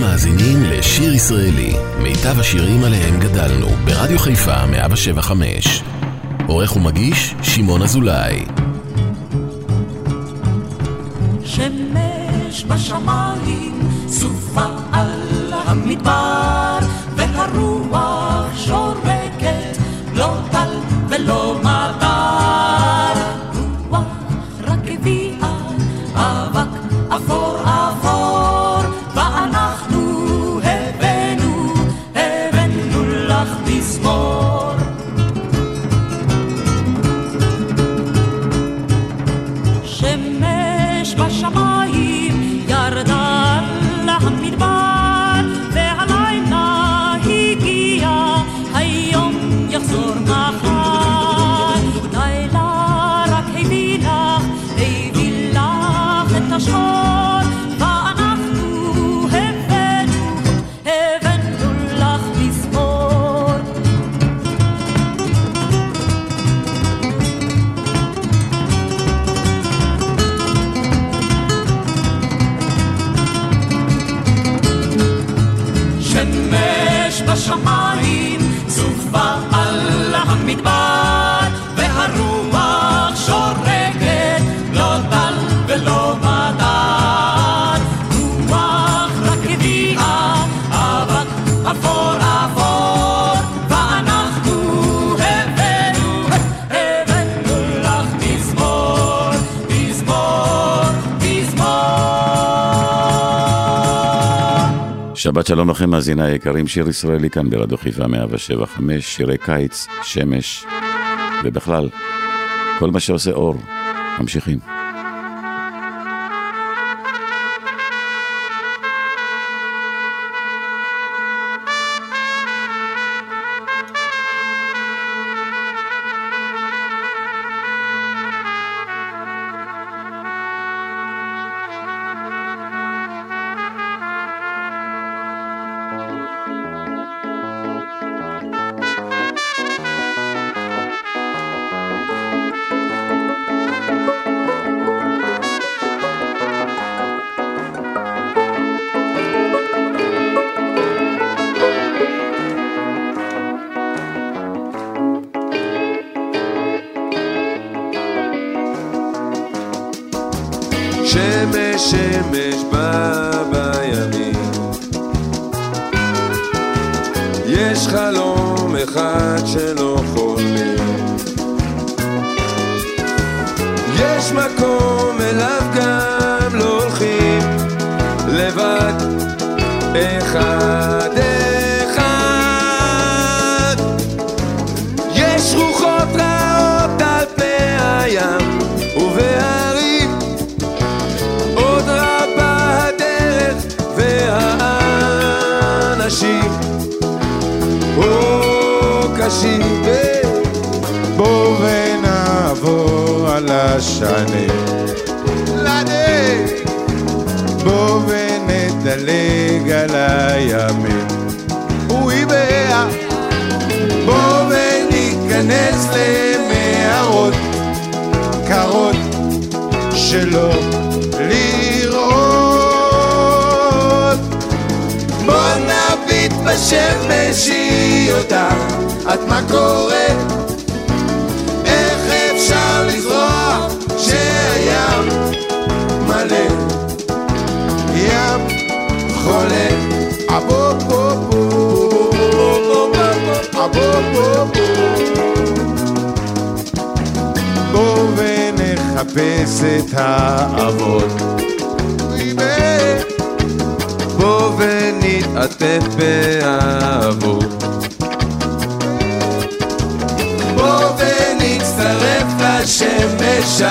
אתם מאזינים לשיר ישראלי, מיטב השירים עליהם גדלנו, ברדיו חיפה 175. עורך ומגיש, שמעון אזולאי. שמש בשמיים, סופה על המדבר, והרוח שבת שלום לכם, מאזיני היקרים, שיר ישראלי כאן ברדיו חיפה 175, שירי קיץ, שמש, ובכלל, כל מה שעושה אור. ממשיכים. בשמש היא יודעת את מה קורה? איך אפשר לזרוע שהים מלא? ים חולה. אבו בו בו אבו בו בו בואו ונחפש את האבות ונתעטף באהבות בוא ונצטרף לשמש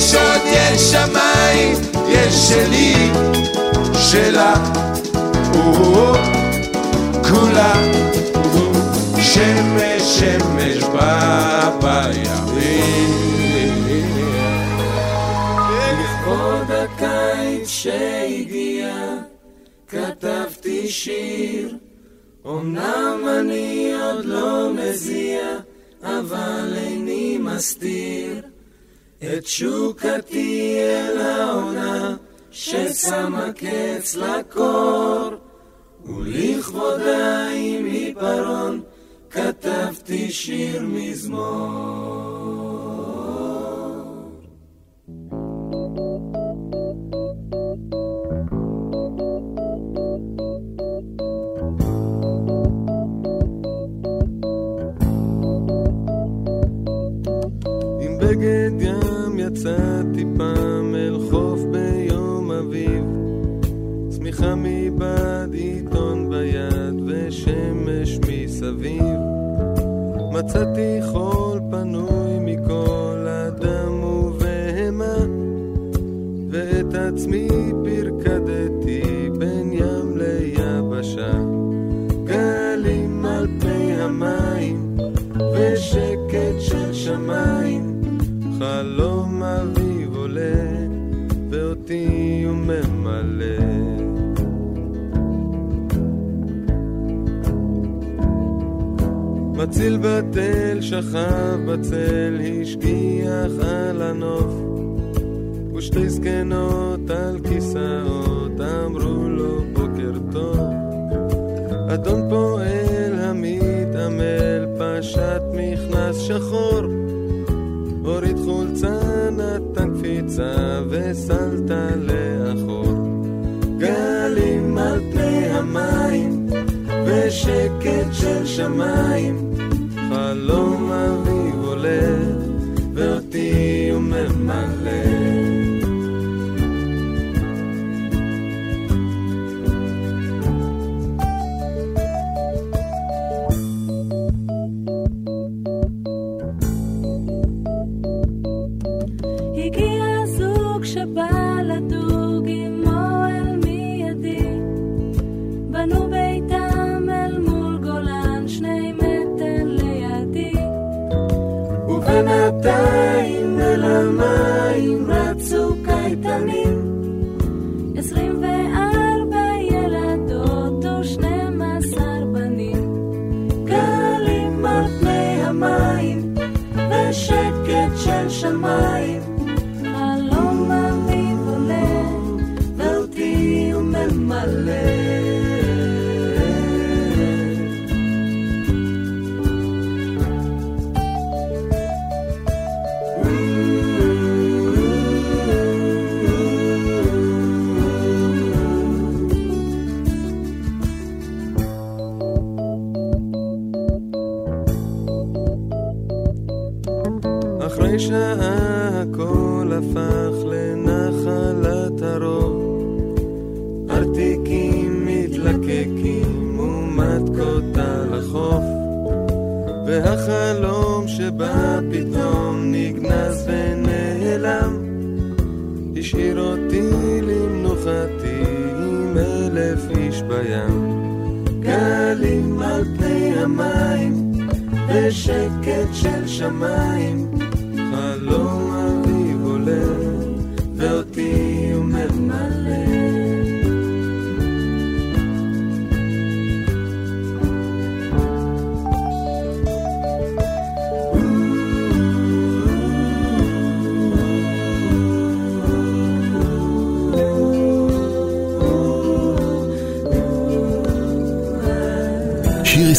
יש עוד, יש שמיים, יש שלי, שלה, כולה שמש, שמש בא בימים. לכבוד הקיץ שהגיע, כתבתי שיר. אמנם אני עוד לא מזיע, אבל איני מסתיר את שוקתי אל העונה, ששמה קץ לקור. ולכבודה עם עיפרון, כתבתי שיר מזמור. בגד ים יצאתי פעם אל חוף ביום אביב. צמיחה מבעד עיתון ביד ושמש מסביב. מצאתי חול פנוי מכל אדם ובהמה ואת עצמי מציל בתל שכב בצל, השגיח על הנוף, ושתי זקנות על כיסאות אמרו לו בוקר טוב. אדון פועל המתעמל פשט מכנס שחור הוריד חולצה, נתן קפיצה וסלת לאחור. גלים על פני המים ושקט של שמיים, חלום אביב עולה ואותי הוא ממלא. מים ומטקות על החוף, והחלום שבא פתאום נגנז ונעלם, השאיר אותי למנוחתי עם אלף איש בים. גלים על פני המים, ושקט של שמיים, חלום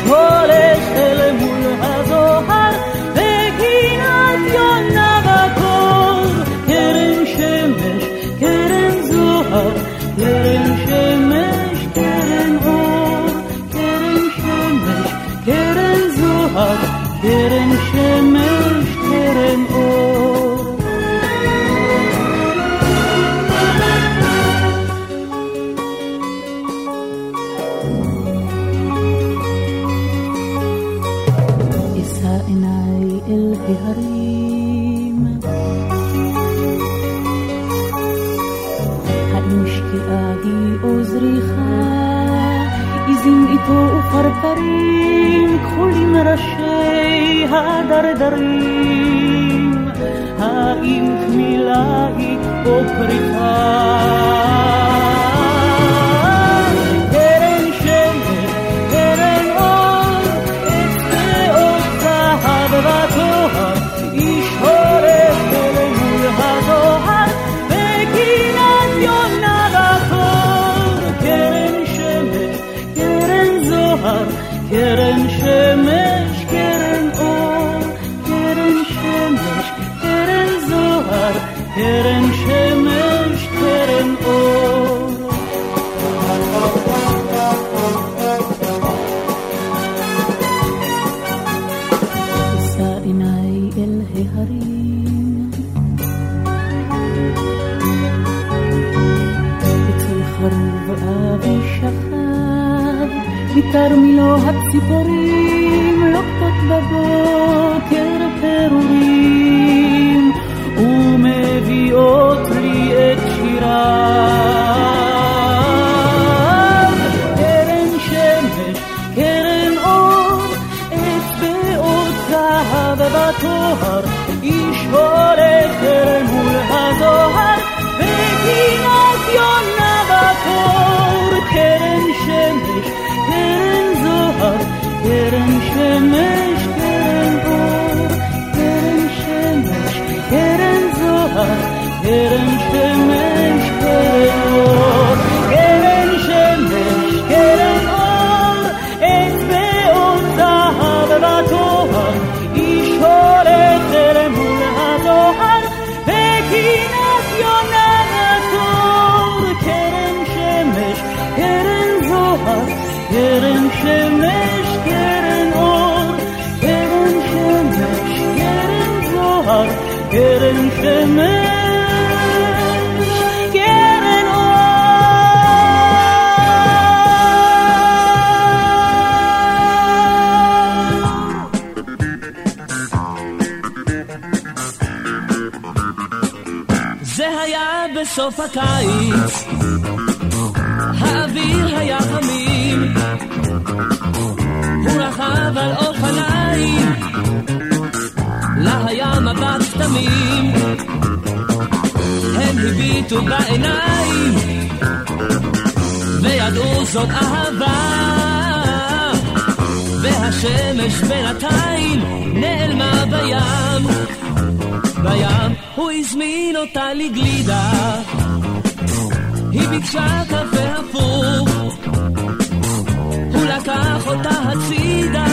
surely pokrývá. por הקיץ, האוויר היה חמים, הוא רכב על אופניים, לה היה מבט תמים, הם הביטו בעיניים, וידעו זאת אהבה, והשמש בינתיים נעלמה בים. בים הוא הזמין אותה לגלידה. היא ביקשה קפה הפוך, הוא לקח אותה הצידה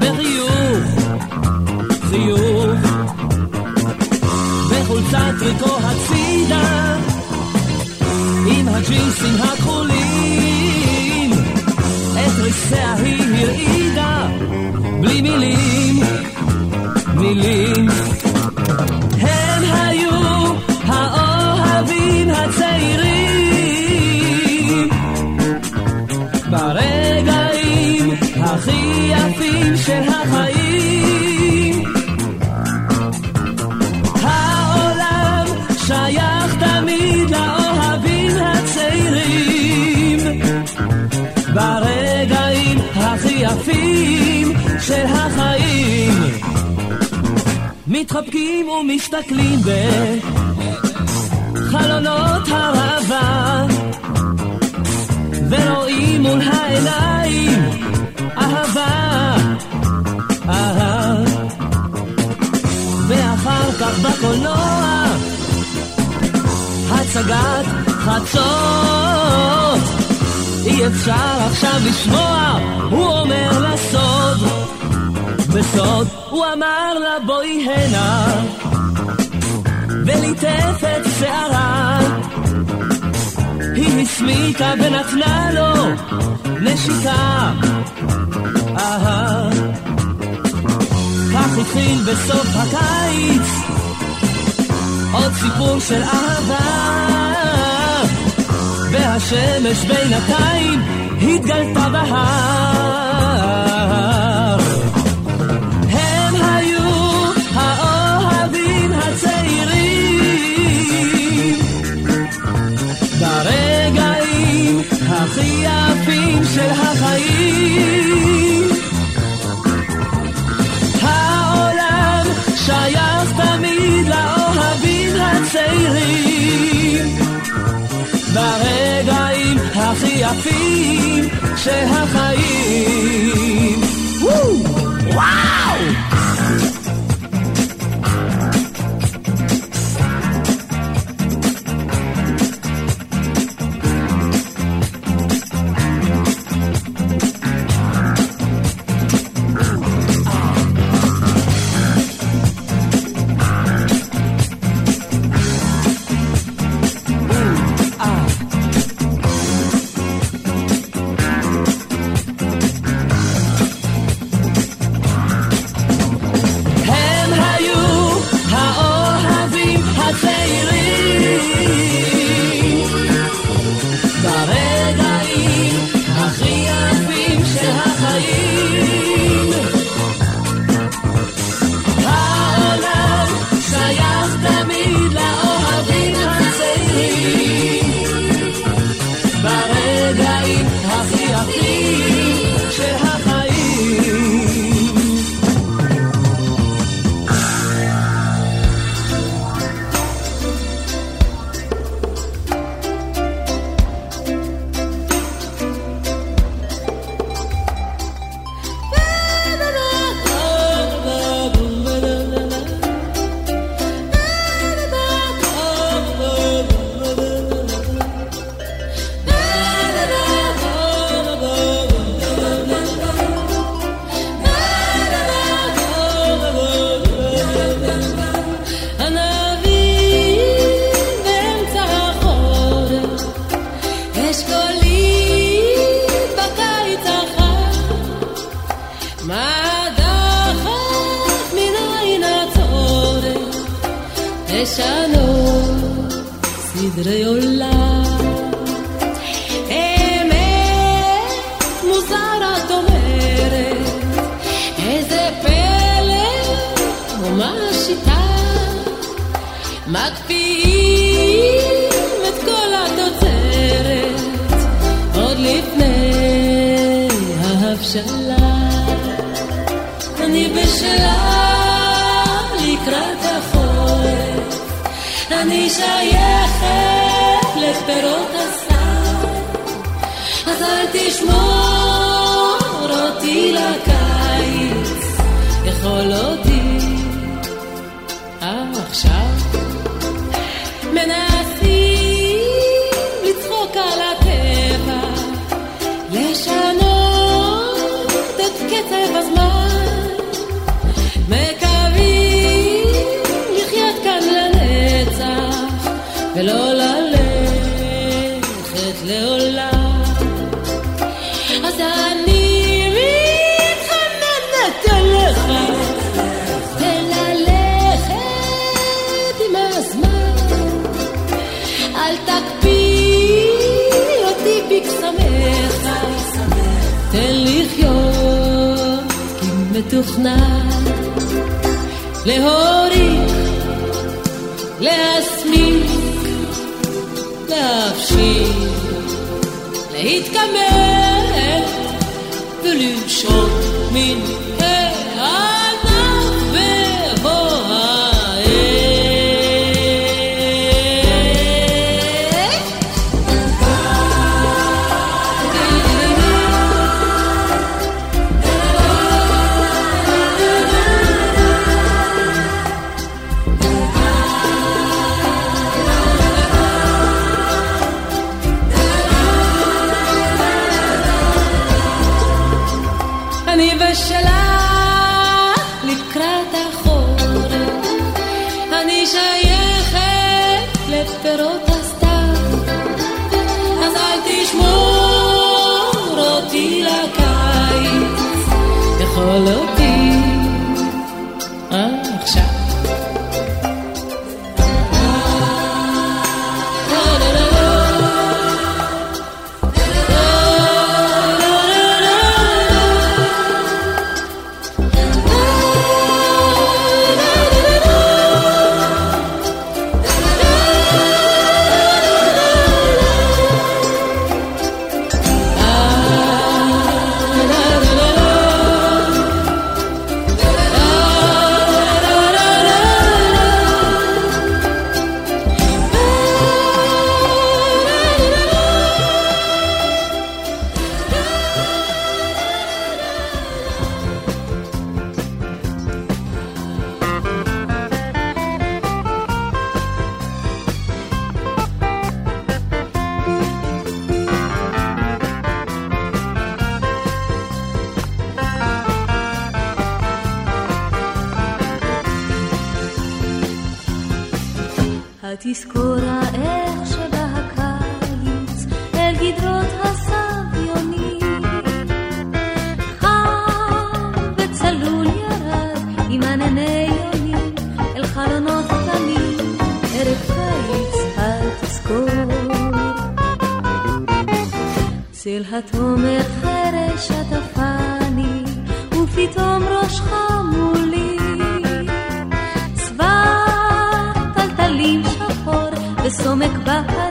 בחיוך, חיוך. בחולצת טריקו הצידה, עם הג'ינסים הכחולים, את ריסיה היא הרעידה, בלי מילים, מילים. הם היו האוהבים הצעירים הכי יפים של החיים. העולם שייך תמיד לאוהבים הצעירים. ברגעים הכי יפים של החיים. מתחבקים ומסתכלים בחלונות הרבה. ורואים מול העיניים אהבה, אהה. ואחר כך בקולנוע, הצגת חצות. אי אפשר עכשיו לשמוע, הוא אומר לה סוד. בסוד הוא אמר לה בואי הנה, וליטף את שערה. היא הסמיקה ונתנה לו נשיקה. אהה. כך התחיל בסוף הקיץ עוד סיפור של אהבה והשמש בינתיים התגלתה בהר יפים של מקפיאים את כל התוצרת עוד לפני ההבשלה. אני בשלה לקראת החורף, אני שייכת לפירות הסל, אז אל תשמור כמתוכנן. להוריד, להסמיק, להפשיר, להתקמל ולמשוך מן התזכורה איך שבא הקיץ אל גדרות הסביונים. חם וצלול ירד עם ענני יונים אל חלונות קטנים ערב קיץ התזכור. צל התומר חרש עטפני ופתאום ראשך מולי 가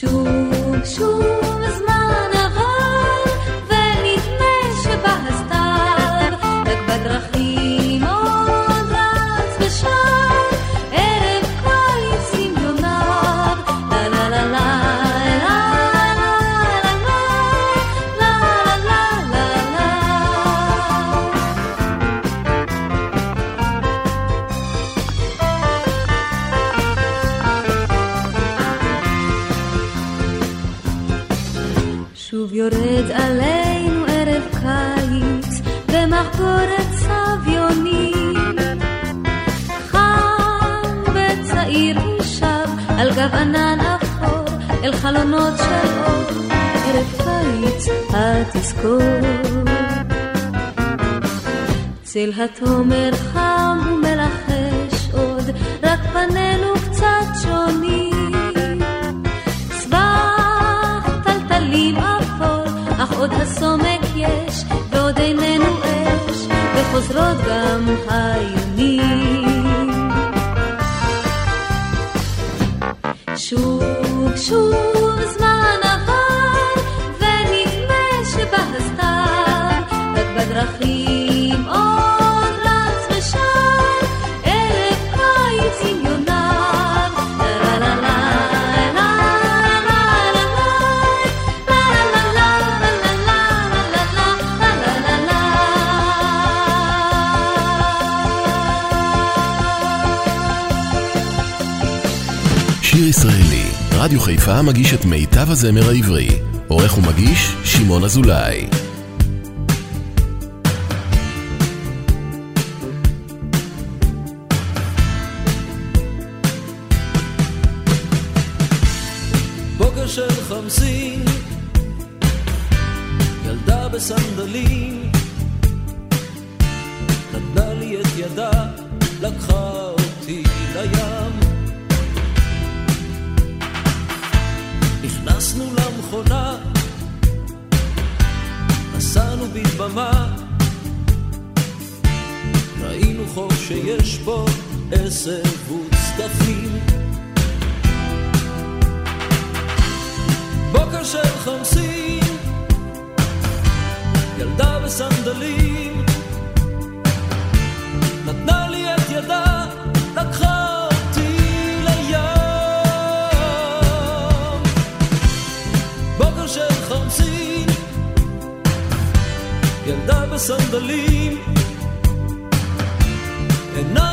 שוב, שוב התזכור צל התומר חם ומלחש עוד רק פנינו קצת שונים טלטלים אפור, אך עוד הסומק יש, ועוד איננו אש, וחוזרות גם היונים. שוב, שוב חיפה מגיש את מיטב הזמר העברי. עורך ומגיש, שמעון אזולאי. בוקר של חמסין, ילדה בסנדלים, נתנה לי את ידה, לקחה אותי לים. למכונה, נסענו בדממה, ראינו חוף שיש בו עשר וצדפים. בוקר של חמסין, ילדה בסנדלים, נתנה לי את ידה, לקחה ילדה בסנדלים, עיניים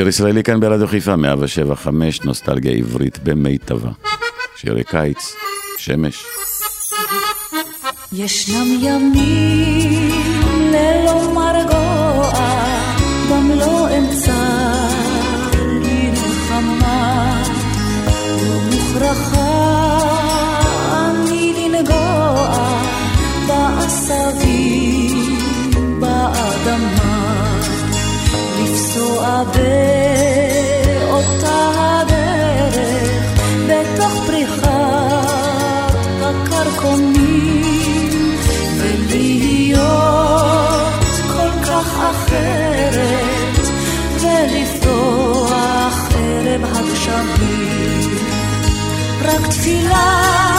שיר ישראלי כאן ברדיו חיפה, 107 5, נוסטלגיה עברית במיטבה. שירי קיץ, שמש. ישנם ימים ללא מרגוע, גם לא אמצע לנחמה, לא מוכרחה אני לנגוע בעשבים, באדמה, לפסוע ב... רק תפילה.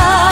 love.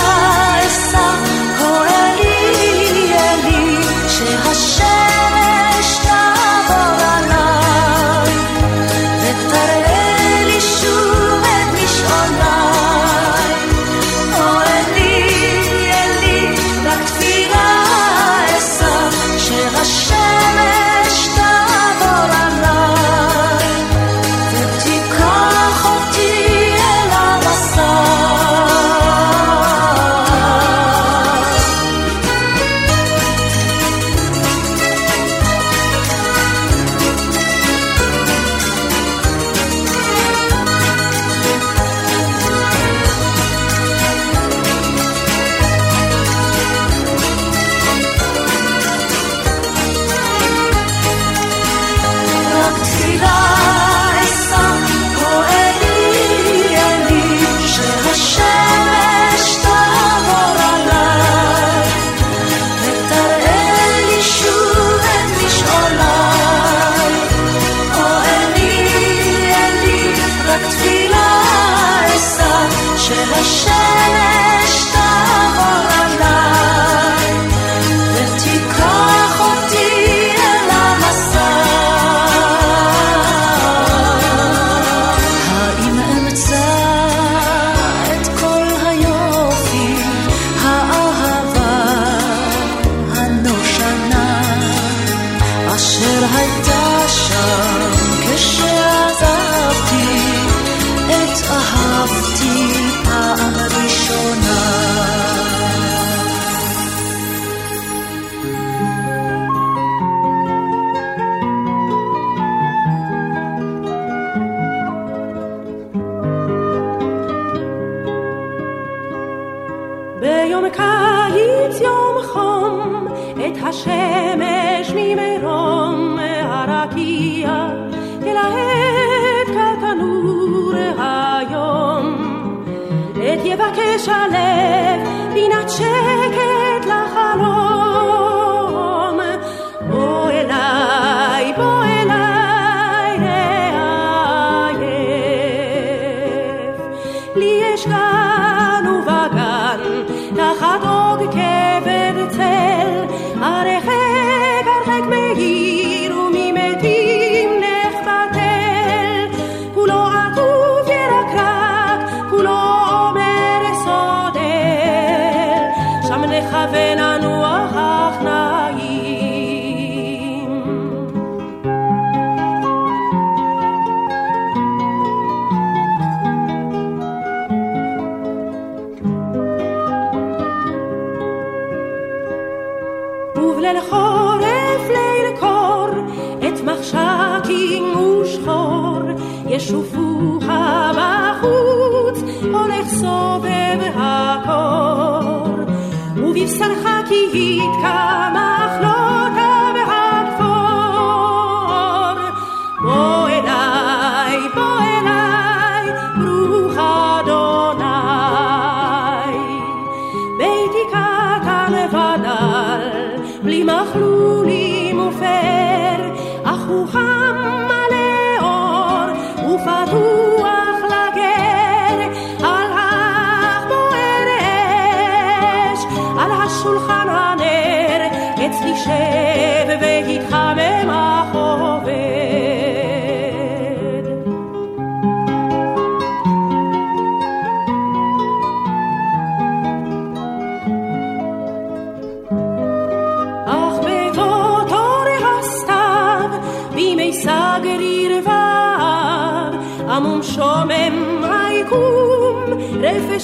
לי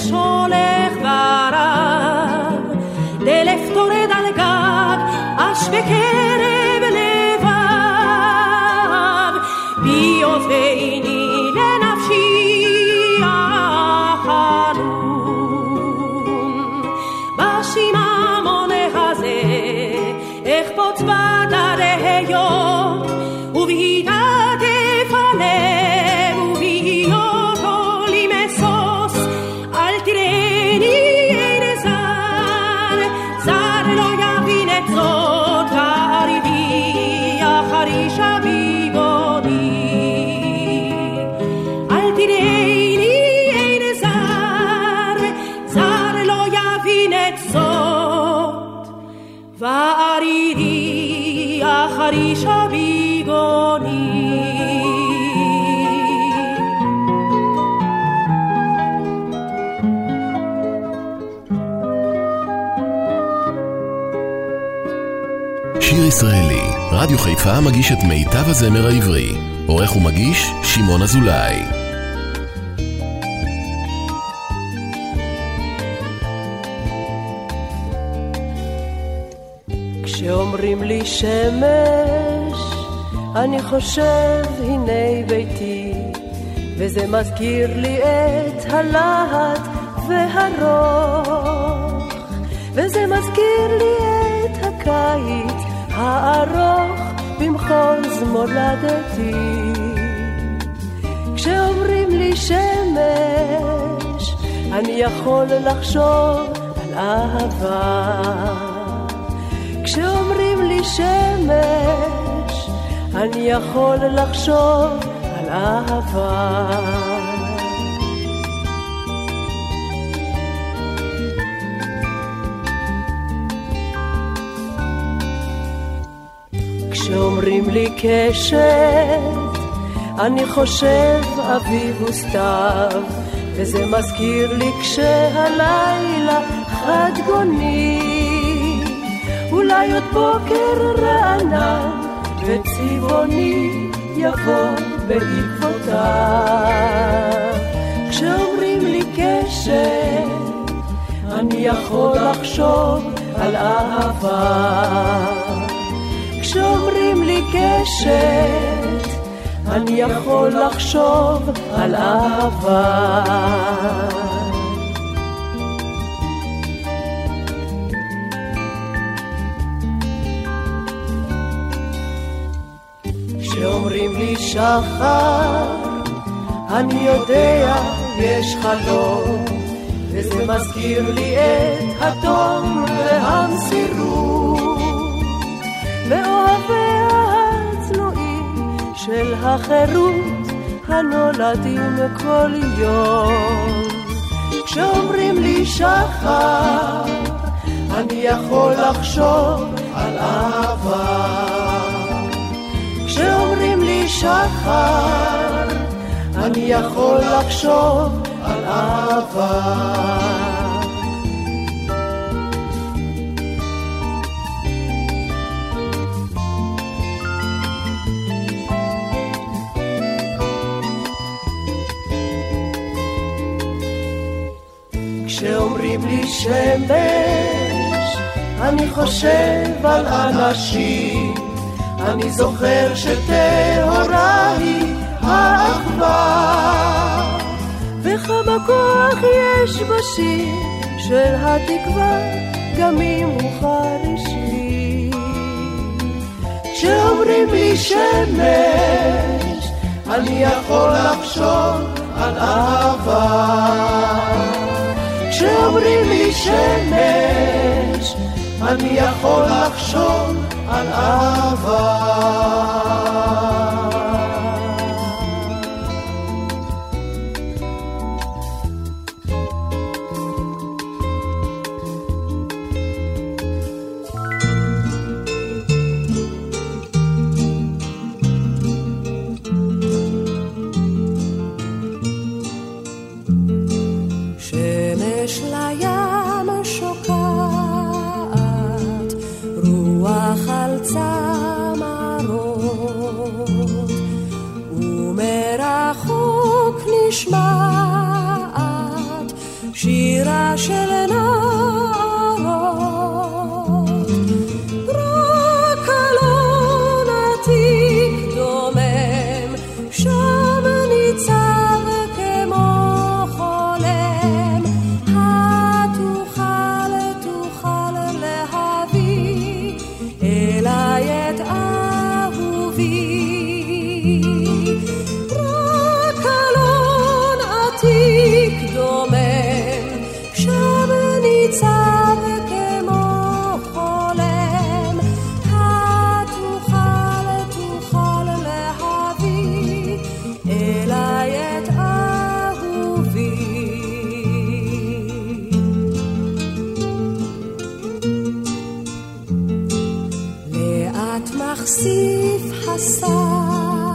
הולך ורב. דלף טורד על גג, אש בקרב וערירי החריש הביגוני. שיר ישראלי, רדיו חיפה מגיש את מיטב הזמר העברי. עורך ומגיש, שמעון אזולאי. שמש, אני חושב הנה ביתי, וזה מזכיר לי את הלהט והרוך, וזה מזכיר לי את הקיץ הארוך במחוז מולדתי. כשאומרים לי שמש, אני יכול לחשוב על אהבה. כשאומרים לי שמש, אני יכול לחשוב על אהבה. כשאומרים לי קשת, אני חושב אביב וסתיו, וזה מזכיר לי כשהלילה חד גוני. אולי עוד בוקר רענן וצבעוני יבוא בעקבותיו. כשאומרים לי קשת, אני יכול לחשוב על אהבה. כשאומרים לי קשת, אני יכול לחשוב על אהבה. מחר. אני יודע, יש חלום, וזה מזכיר לי את התום והמסירות. לאוהביה הצנועים של החירות הנולדים כל יום. כשאומרים לי שחר, אני יכול לחשוב על אהבה. כשאומרים שחר, אני יכול לחשוב על אהבה. כשאומרים לי שמש, אני חושב על אנשים, אני זוכר שטהורה היא האחווה, וכמה כוח יש בשיר של התקווה, גם אם הוא חרישי. כשאומרים לי שמש, אני יכול לחשוב על אהבה. כשאומרים לי שמש, אני יכול לחשוב על אהבה. cachait הסהר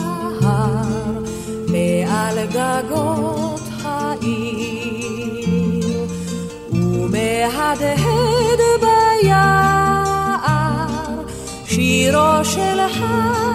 מעל גגות העיר ומהדהד ביער שירו של הזמיר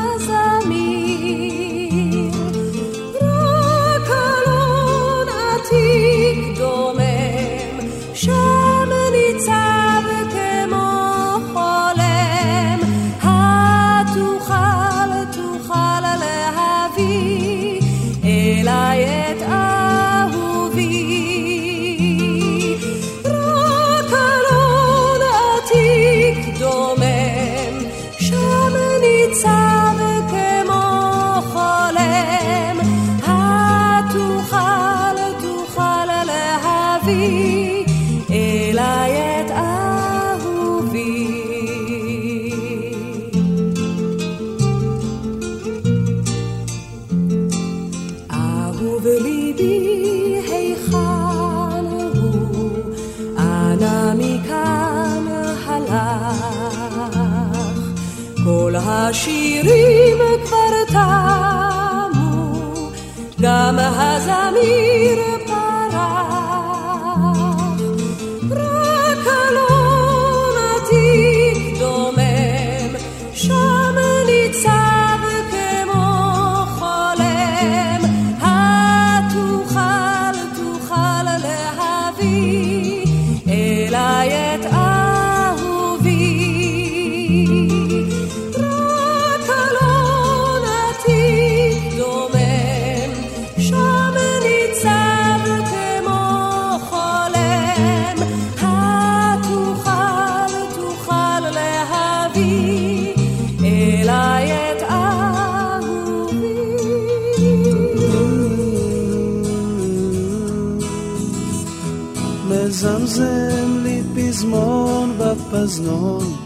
גם הזמיר פרח רק אלון עתיק דומם שם ניצב כמו חולם התוכל תוכל להביא אליי את בפזנון,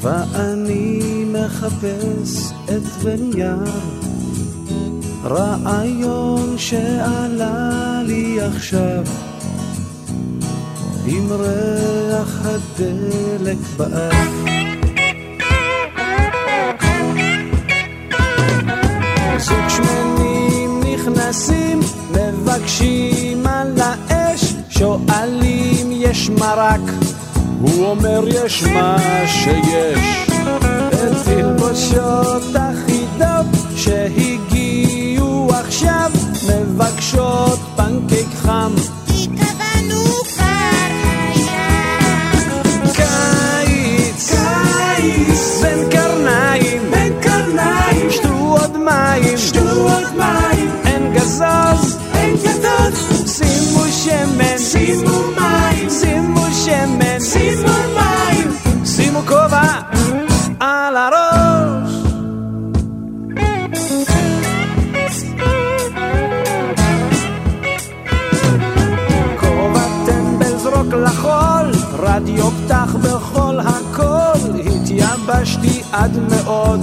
ואני מחפש את ונייר, רעיון שעלה לי עכשיו, עם ריח הדלק באף. זוג שמנים נכנסים, מבקשים על האש, שואלים יש מרק, הוא אומר יש מה שיש. תלבושות אחידות שהגיעו עכשיו, מבקשות פנקק חם. בין קרניים, בין קרניים, שתו עוד מים, שתו עוד מים, אין גזוז, אין גזוז, שימו שמן, שימו מים, רדיו פתח בכל הכל, התייבשתי עד מאוד,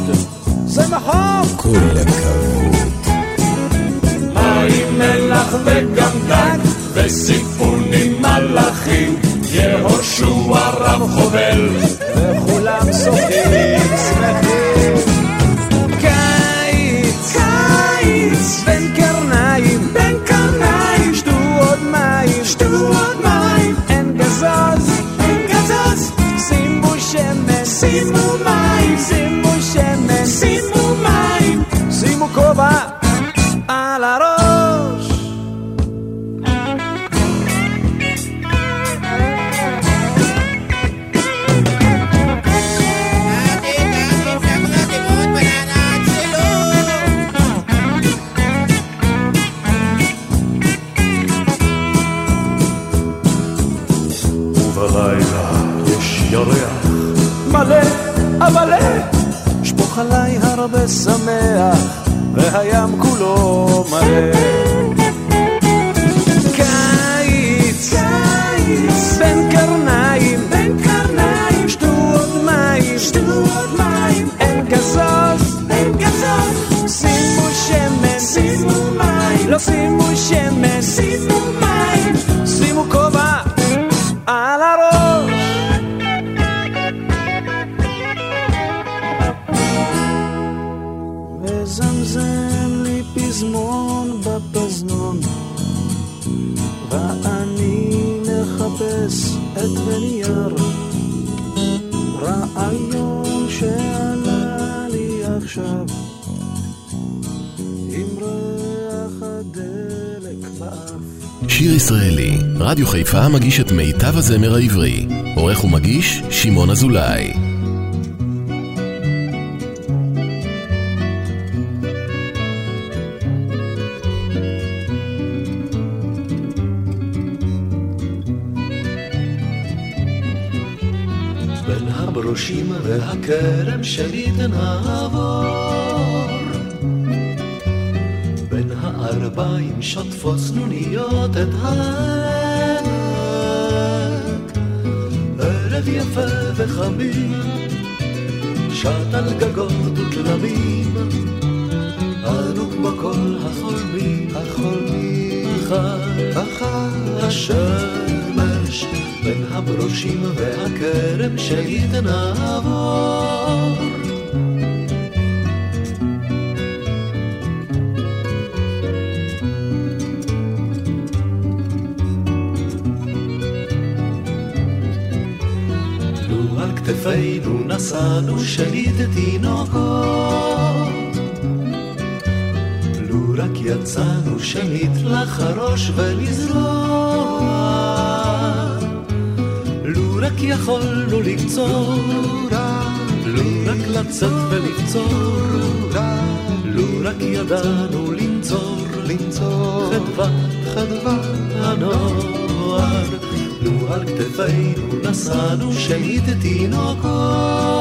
זה מחוק! כל הכבוד. מים מלח וגם דג, וסיפונים מלאכים, יהושע רב חובל, מגיש את מיטב הזמר העברי. עורך ומגיש, שמעון אזולאי. בין הברושים והכרם שלי תנעבור בין הערביים שוטפות סנוניות את העמק ערב יפה וחמים שט על גגות ותלמים אנו כמו כל החולמים. החולמים אחר השמש בין הברושים והכרם שלי נשאנו שליט תינוקות לו רק יצאנו שנית לחרוש ולזרוע לו רק יכולנו לקצור לו רק לצאת ולקצור לו רק ידענו לנצור לנצור חדווה חדווה הנוער לו על כתפינו נשאנו שנית תינוקות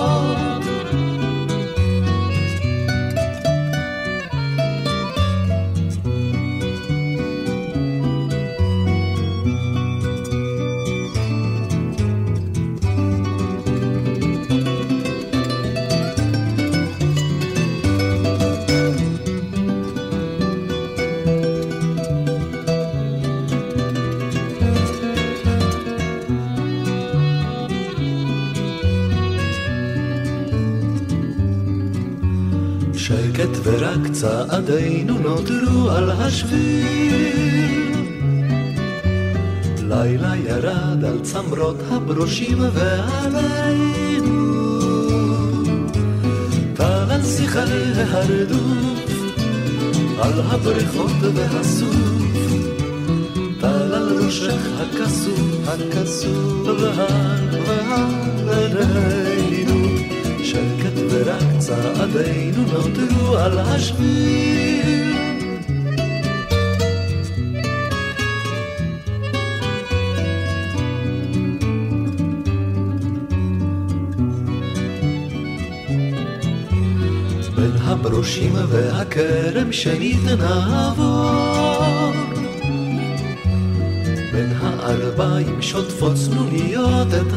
צעדינו נותרו על השביל. לילה ירד על צמרות הברושים ועלינו. טל על שיחי ההרדוף, על הבריכות והסוף. טל על ראשך הכסוף, הכסוף, והר. שקט ורק צעדינו נותרו על השביל. בין הברושים והכרם שנית נעבור בין הארבעים שוטפות צנוניות את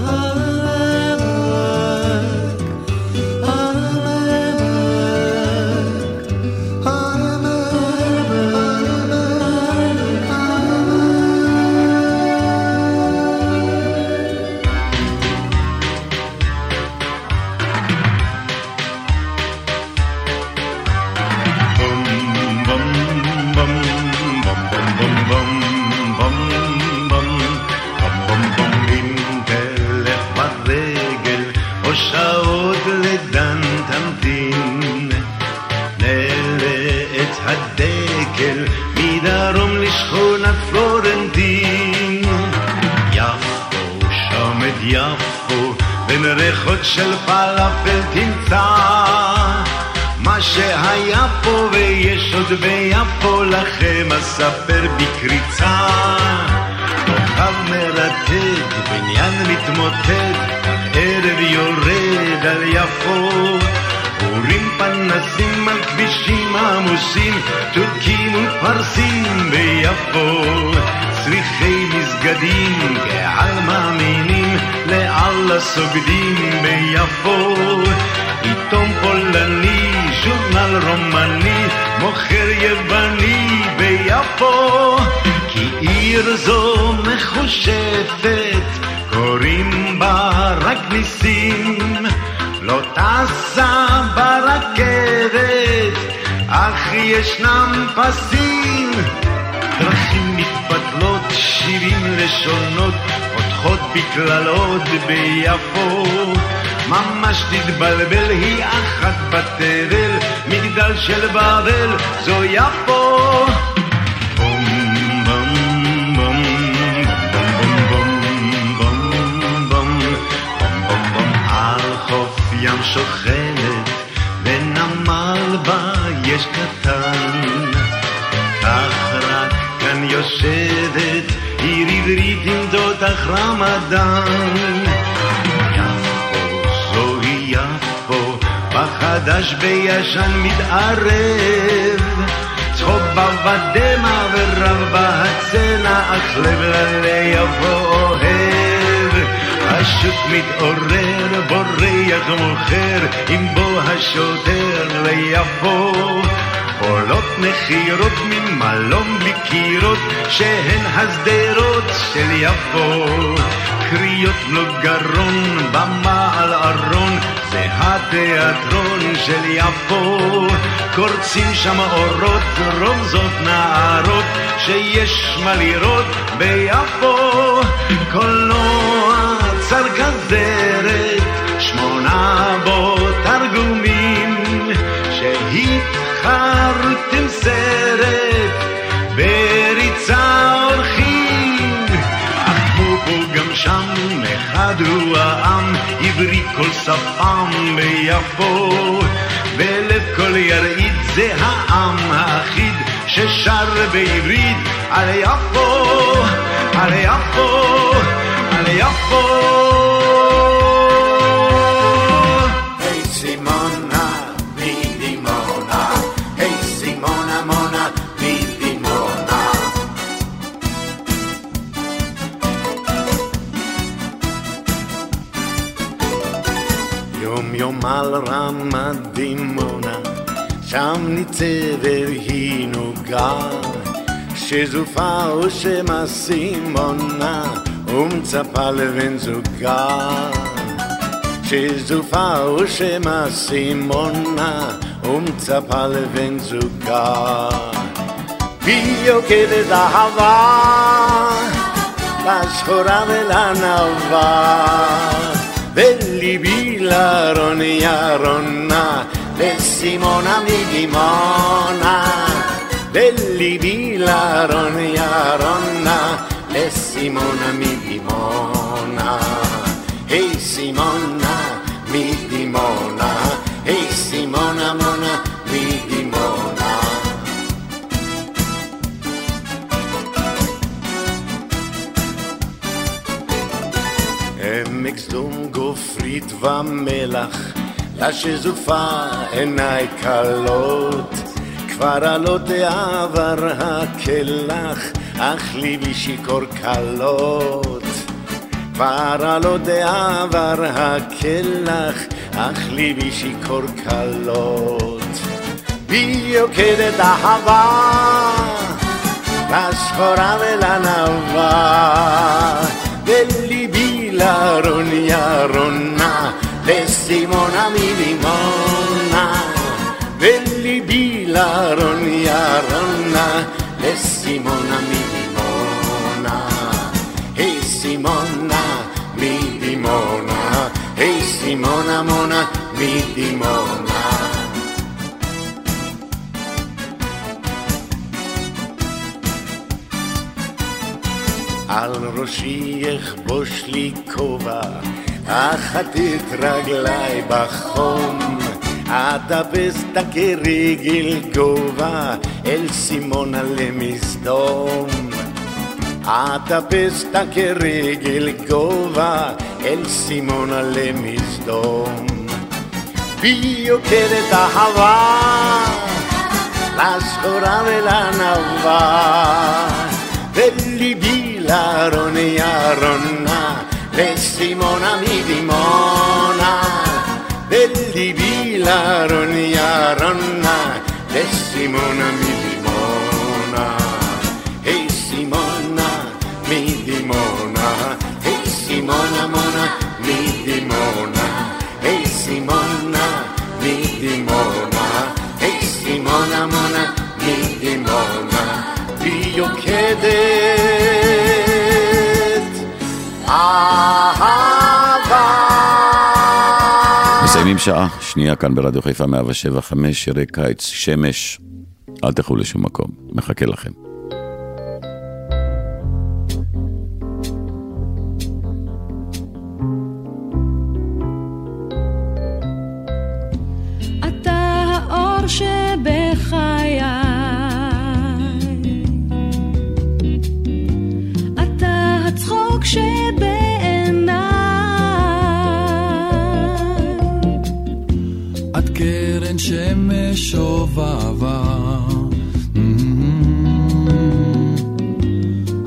העמק ריחות של פלאפל תמצא. מה שהיה פה ויש עוד ביפו לכם אספר בקריצה. כוכב מרתק, בניין מתמוטט, ערב יורד על יפו. אורים פנסים על כבישים עמוסים, טורקים ופרסים ביפו. צריכי מסגדים כעל מאמינים לאללה סוגדים ביפו. עיתון פולני, ז'ורנל רומני, מוכר יווני ביפו. כי עיר זו מחושפת, קוראים בה רק ניסים לא טסה ברכבת, אך ישנם פסים דרכים מתבטלות, שירים לשונות, פותחות בקללות ביפו. ממש תתבלבל, היא אחת בתבל, מגדל של בבל, זו יפו. ים שוכנת, ונמל בה יש קטן. כך רק כאן יושבת עיר עברית עם תותח רמדאן. יפו, זוהי יפו, בחדש בישן מתערב. צחוק בה ודמע ורב בה הצנע, אך לב ליבוא אוהב. השוק מתעורר, בורח מוכר, עם בוא השוטר ליפו. עולות מכירות ממלון בלי קירות שהן השדרות של יפו. קריאות לא גרון, במה על ארון זה התיאטרון של יפו. קורצים שם אורות, רומזות נערות שיש מה לראות ביפו. קולנוע כזרת שמונה בו תרגומים שהיא בחרתם סרט בריצה אורחים. אך כמו פה גם שם אחד הוא העם עברי כל שפם ביפו בלב כל ירעית זה העם האחיד ששר בעברית על יפו על יפו על יפו על רמת דימונה, שם ניצבת היא נוגה, שזופה או שמה סימונה, ומצפה לבן זוגה. שזופה או שמה סימונה, ומצפה לבן זוגה. והיא יוקדת אהבה, לשחורה ולענווה, Velli bilaron jaronna, le Simona mi dimona. Velli bilaron jaronna, le Simona mi dimona. ומלח, לשזופה עיניי כלות, כבר עלות העבר הקלח, אך ליבי שיכור כלות. כבר עלות העבר הקלח, אך ליבי שיכור כלות. בי יוקדת אהבה, לשחורה yaron yaronna Destimona mi limonna Belli bilaron yaronna Destimona mi limona E Simona mi dimona E Simona mona mi dimona. על ראשי אכבוש לי כובע, אחתי את רגליי בחום. אטפס כרגל גובה, אל סימונה למסדום. אטפס כרגל גובה, אל סימונה למסדום. בי יוקדת אהבה, לזכורה ולענווה, וליבי L'Aaron e Aaronna, le Simona mi dimona, degli Bilaron e Aaronna, le Simona mi dimona, e Simona mi dimona, e Simona mona mi dimona, e Simona mi dimona, e Simona mona mi dimona, io chiedevo שעה שנייה כאן ברדיו חיפה 175, שירי קיץ, שמש. אל תלכו לשום מקום, מחכה לכם. שבחיי, אתה הצחוק שבעיניי, שמש שובבה,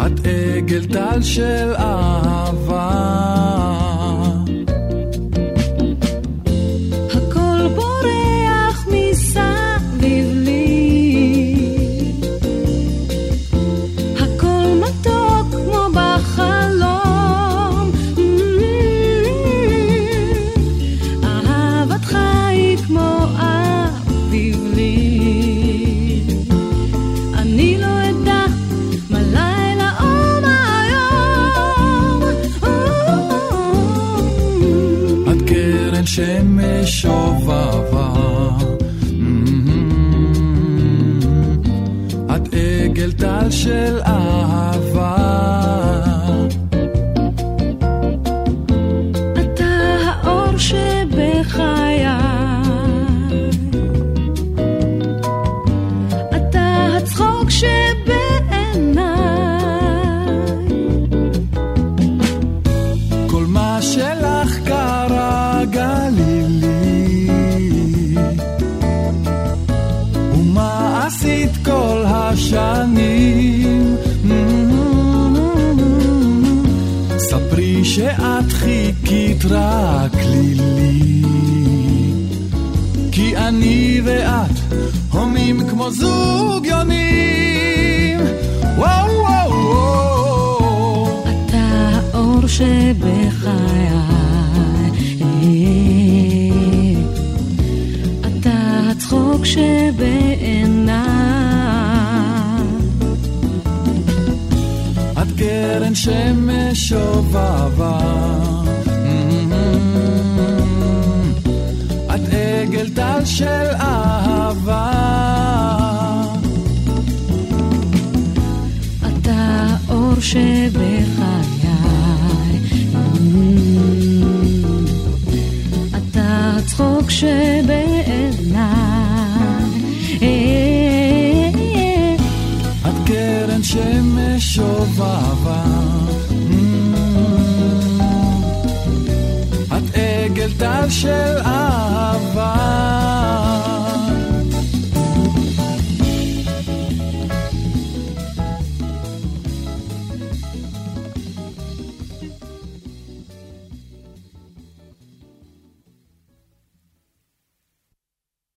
את עגל טל של אהבה.